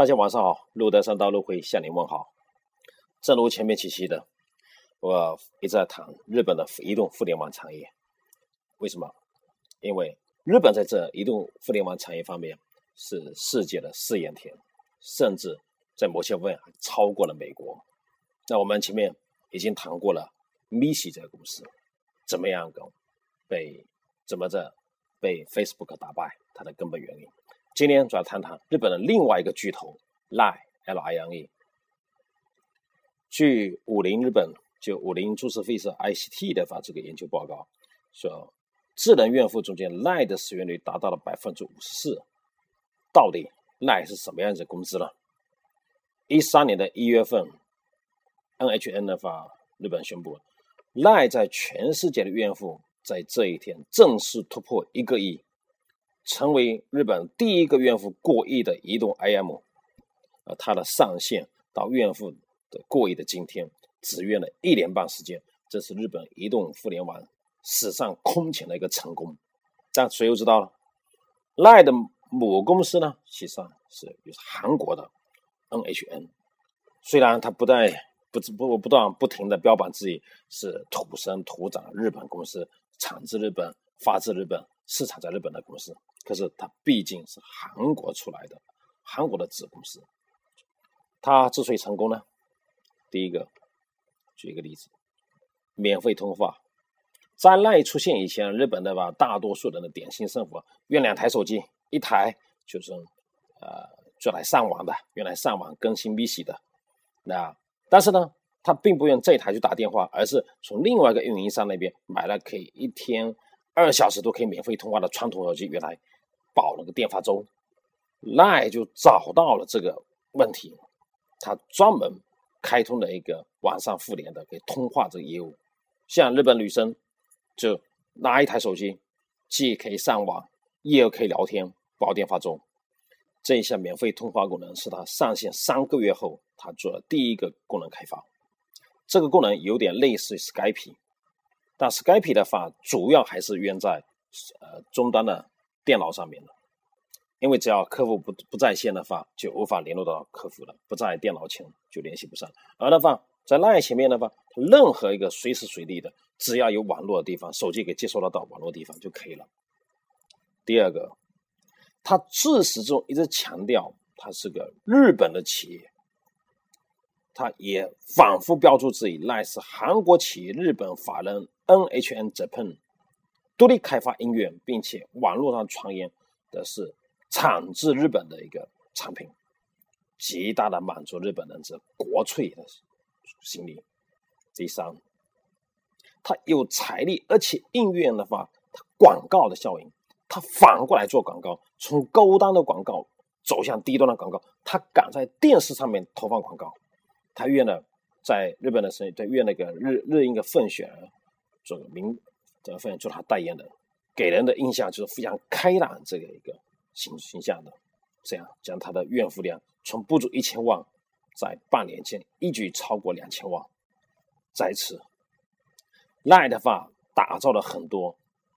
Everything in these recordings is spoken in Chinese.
大家晚上好，路德山道路会向您问好。正如前面几期的，我一直在谈日本的移动互联网产业。为什么？因为日本在这移动互联网产业方面是世界的试验田，甚至在某些方面超过了美国。那我们前面已经谈过了米西这个公司怎么样个被怎么着被 Facebook 打败，它的根本原因。今天主要谈谈日本的另外一个巨头 Line，L-I-N-E。据五菱日本就五菱株式会社 ICT 的发这个研究报告说，智能怨妇中间 Line 的使用率达到了百分之五十四。到底 Line 是什么样子的公司呢？一三年的一月份，NHN 的发日本宣布，Line 在全世界的怨妇在这一天正式突破一个亿。成为日本第一个怨妇过亿的移动 IM，呃，它的上线到怨妇的过亿的今天，只用了一年半时间，这是日本移动互联网史上空前的一个成功。但谁又知道了？Line 的母公司呢，其实是就是韩国的 NHN，虽然它不在不不不断不停的标榜自己是土生土长日本公司，产自日本，发自日本，市场在日本的公司。可是它毕竟是韩国出来的，韩国的子公司。它之所以成功呢，第一个，举一个例子，免费通话。在 LINE 出现以前，日本的吧，大多数人的点心生活用两台手机，一台就是呃用来上网的，用来上网更新微信的。那但是呢，他并不用这台去打电话，而是从另外一个运营商那边买了可以一天二小时都可以免费通话的传统手机，原来。保了个电话粥赖就找到了这个问题，他专门开通了一个网上互联的给通话这个业务。像日本女生就拿一台手机，既可以上网，又可以聊天，保电话粥。这一项免费通话功能是他上线三个月后，他做的第一个功能开发。这个功能有点类似于 Skype，但 Skype 的话主要还是用在呃终端的。电脑上面的，因为只要客户不不在线的话，就无法联络到客服了；不在电脑前就联系不上。而的话，在 LINE 前面的话，任何一个随时随地的，只要有网络的地方，手机给接收得到网络地方就可以了。第二个，他自始至终一直强调，他是个日本的企业，他也反复标注自己 LINE 是韩国企业，日本法人 NHN Japan。独立开发音乐，并且网络上传言的是产自日本的一个产品，极大的满足日本人这国粹的心理。第三，他有财力，而且音乐的话，它广告的效应，他反过来做广告，从高端的广告走向低端的广告，他敢在电视上面投放广告，他愿呢在日本的生意，在愿那个日日英的奋选这个名。这个非常做他代言人，给人的印象就是非常开朗这个一个形形象的，这样将他的怨妇量从不足一千万，在半年间一举超过两千万。在此，Line 的话打造了很多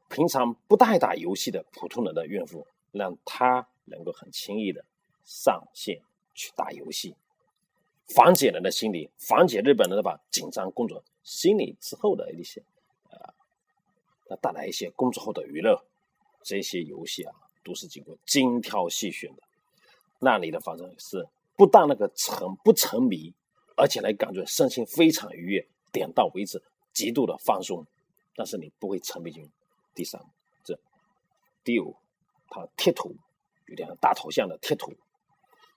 平常不带打游戏的普通人的怨妇，让他能够很轻易的上线去打游戏，缓解人的心理，缓解日本人的把紧张工作心理之后的一些。带来一些工作后的娱乐，这些游戏啊，都是经过精挑细选的。那你的反正是不但那个沉不沉迷，而且还感觉身心非常愉悦，点到为止，极度的放松。但是你不会沉迷进第三，这第五，他贴图有点大头像的贴图。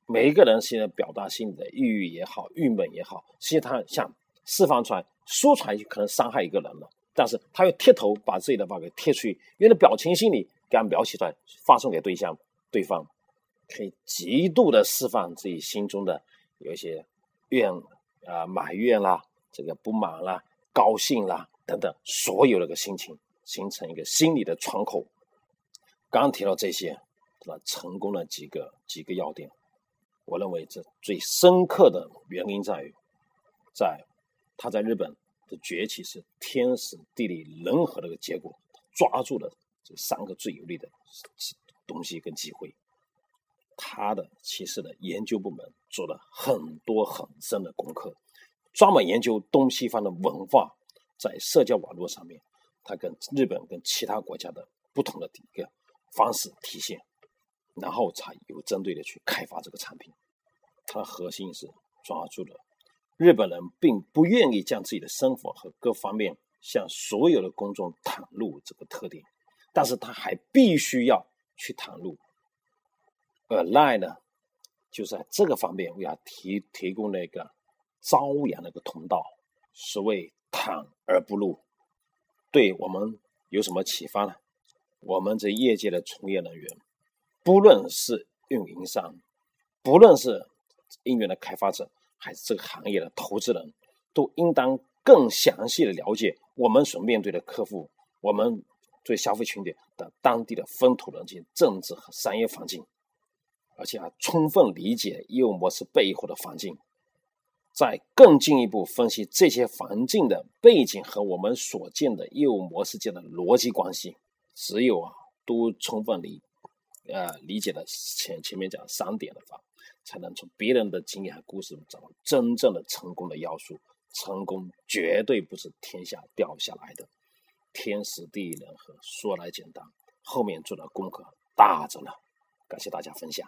每一个人现在表达心里的抑郁也好，郁闷也好，实际上想释放出来，说出来就可能伤害一个人了。但是他又贴头把自己的话给贴出去，用的表情心理给他描写出来，发送给对象，对方可以极度的释放自己心中的有一些怨啊埋怨啦，这个不满啦，高兴啦等等，所有的个心情形成一个心理的窗口。刚提到这些，那成功的几个几个要点，我认为这最深刻的原因在于，在他在日本。的崛起是天时地利人和的一个结果，抓住了这三个最有利的东西跟机会。他的其实的研究部门做了很多很深的功课，专门研究东西方的文化，在社交网络上面，他跟日本跟其他国家的不同的一个方式体现，然后才有针对的去开发这个产品。它的核心是抓住了日本人并不愿意将自己的生活和各方面向所有的公众袒露这个特点，但是他还必须要去袒露。而赖呢，就在这个方面为他提提供了一个朝阳的一个通道。所谓坦而不露，对我们有什么启发呢？我们这业界的从业人员，不论是运营商，不论是音源的开发者，还是这个行业的投资人，都应当更详细的了解我们所面对的客户，我们对消费群体的当地的风土人情、政治和商业环境。而且还充分理解业务模式背后的环境，在更进一步分析这些环境的背景和我们所见的业务模式间的逻辑关系。只有啊，都充分理呃理解了前前面讲三点的话，才能从别人的经验和故事中找到真正的成功的要素。成功绝对不是天下掉下来的，天时地利人和说来简单，后面做的功课大着呢。感谢大家分享。